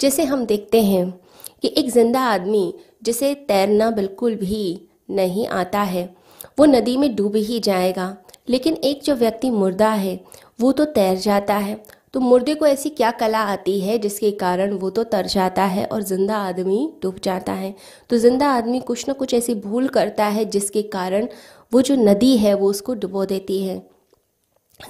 जैसे हम देखते हैं कि एक ज़िंदा आदमी जिसे तैरना बिल्कुल भी नहीं आता है, वो नदी में डूब ही जाएगा। लेकिन एक जो व्यक्ति मुर्दा है, वो तो तैर जाता है। तो मुर्दे को ऐसी क्या कला आती है जिसके कारण वो तो तर जाता है और ज़िंदा आदमी डूब जाता है? तो ज़िंदा आदमी कुछ ना कुछ ऐसी भूल करता है जिसके कारण वो जो नदी है, वो उसको डुबो देती है।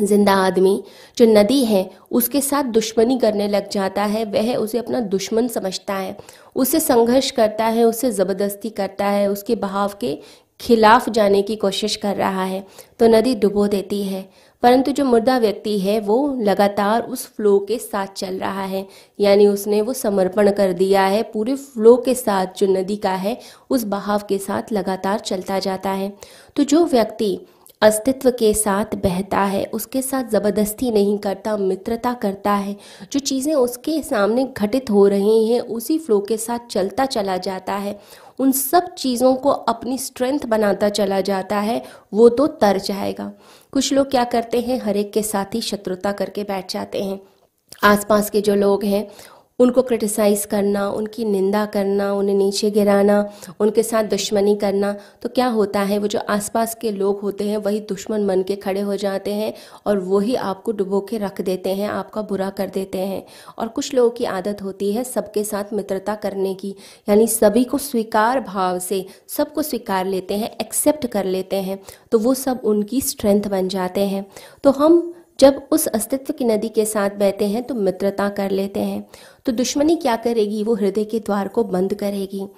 ज़िंदा आदमी जो नदी है, उसके साथ दुश्मनी करने लग जाता है, वह उसे अपना दुश्मन समझता है। उसे संघर्ष करता है, उसे ज़बरदस्ती करता है, उसके बहाव के खिलाफ जाने की कोशिश कर रहा है तो नदी डुबो देती है। परंतु जो मुर्दा व्यक्ति है, वो लगातार उस फ्लो के साथ चल रहा है, यानी उसने वो समर्पण कर दिया है, पूरे फ्लो के साथ जो नदी का है, उस बहाव के साथ लगातार चलता जाता है। तो जो व्यक्ति अस्तित्व के साथ बहता है, उसके साथ ज़बरदस्ती नहीं करता, मित्रता करता है। जो चीज़ें उसके सामने घटित हो रही हैं, उसी फ्लो के साथ चलता चला जाता है। उन सब चीज़ों को अपनी स्ट्रेंथ बनाता चला जाता है, वो तो तर जाएगा। कुछ लोग क्या करते हैं, हर एक के साथ ही शत्रुता करके बैठ जाते हैं। आसपास के जो लोग हैं उनको क्रिटिसाइज़ करना, उनकी निंदा करना, उन्हें नीचे गिराना, उनके साथ दुश्मनी करना तो क्या होता है? वो जो आसपास के लोग होते हैं, वही दुश्मन बन के खड़े हो जाते हैं और वही आपको डुबो के रख देते हैं, आपका बुरा कर देते हैं। और कुछ लोगों की आदत होती है सबके साथ मित्रता करने की, यानी सभी को स्वीकार भाव से, सबको स्वीकार लेते हैं एक्सेप्ट कर लेते हैं तो वो सब उनकी स्ट्रेंथ बन जाते हैं। तो हम जब उस अस्तित्व की नदी के साथ बहते हैं तो मित्रता कर लेते हैं। तो दुश्मनी क्या करेगी? वो हृदय के द्वार को बंद करेगी।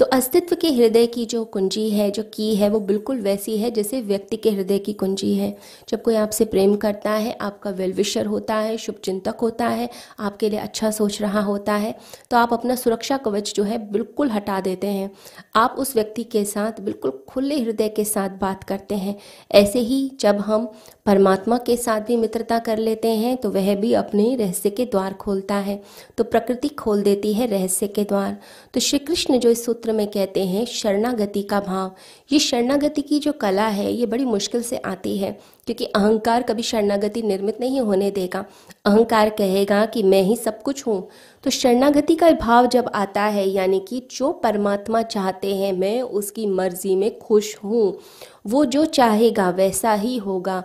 तो अस्तित्व के हृदय की जो कुंजी है, जो की है, वो बिल्कुल वैसी है जैसे व्यक्ति के हृदय की कुंजी है। जब कोई आपसे प्रेम करता है, आपका वेलविशर होता है, शुभ चिंतक होता है, आपके लिए अच्छा सोच रहा होता है तो आप अपना सुरक्षा कवच जो है बिल्कुल हटा देते हैं। आप उस व्यक्ति के साथ बिल्कुल खुले हृदय के साथ बात करते हैं। ऐसे ही जब हम परमात्मा के साथ भी मित्रता कर लेते हैं तो वह भी अपने रहस्य के द्वार खोलता है। तो प्रकृति खोल देती है रहस्य के द्वार। तो श्री कृष्ण जो इस सूत्र में कहते हैं, शरणागति का भाव। ये शरणागति की जो कला है, ये बड़ी मुश्किल से आती है, क्योंकि अहंकार कभी शरणागति निर्मित नहीं होने देगा। अहंकार कहेगा कि मैं ही सब कुछ हूँ। तो शरणागति का भाव जब आता है, यानी कि जो परमात्मा चाहते हैं, मैं उसकी मर्ज़ी में खुश हूँ। वो जो चाहेगा, वैसा ही होगा।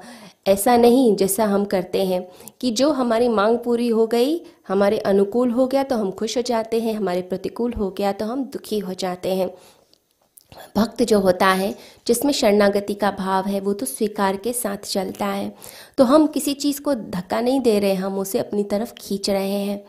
ऐसा नहीं जैसा हम करते हैं कि जो हमारी मांग पूरी हो गई, हमारे अनुकूल हो गया तो हम खुश हो जाते हैं, हमारे प्रतिकूल हो गया तो हम दुखी हो जाते हैं। भक्त जो होता है, जिसमें शरणागति का भाव है, वो तो स्वीकार के साथ चलता है। तो हम किसी चीज़ को धक्का नहीं दे रहे, हम उसे अपनी तरफ़ खींच रहे हैं।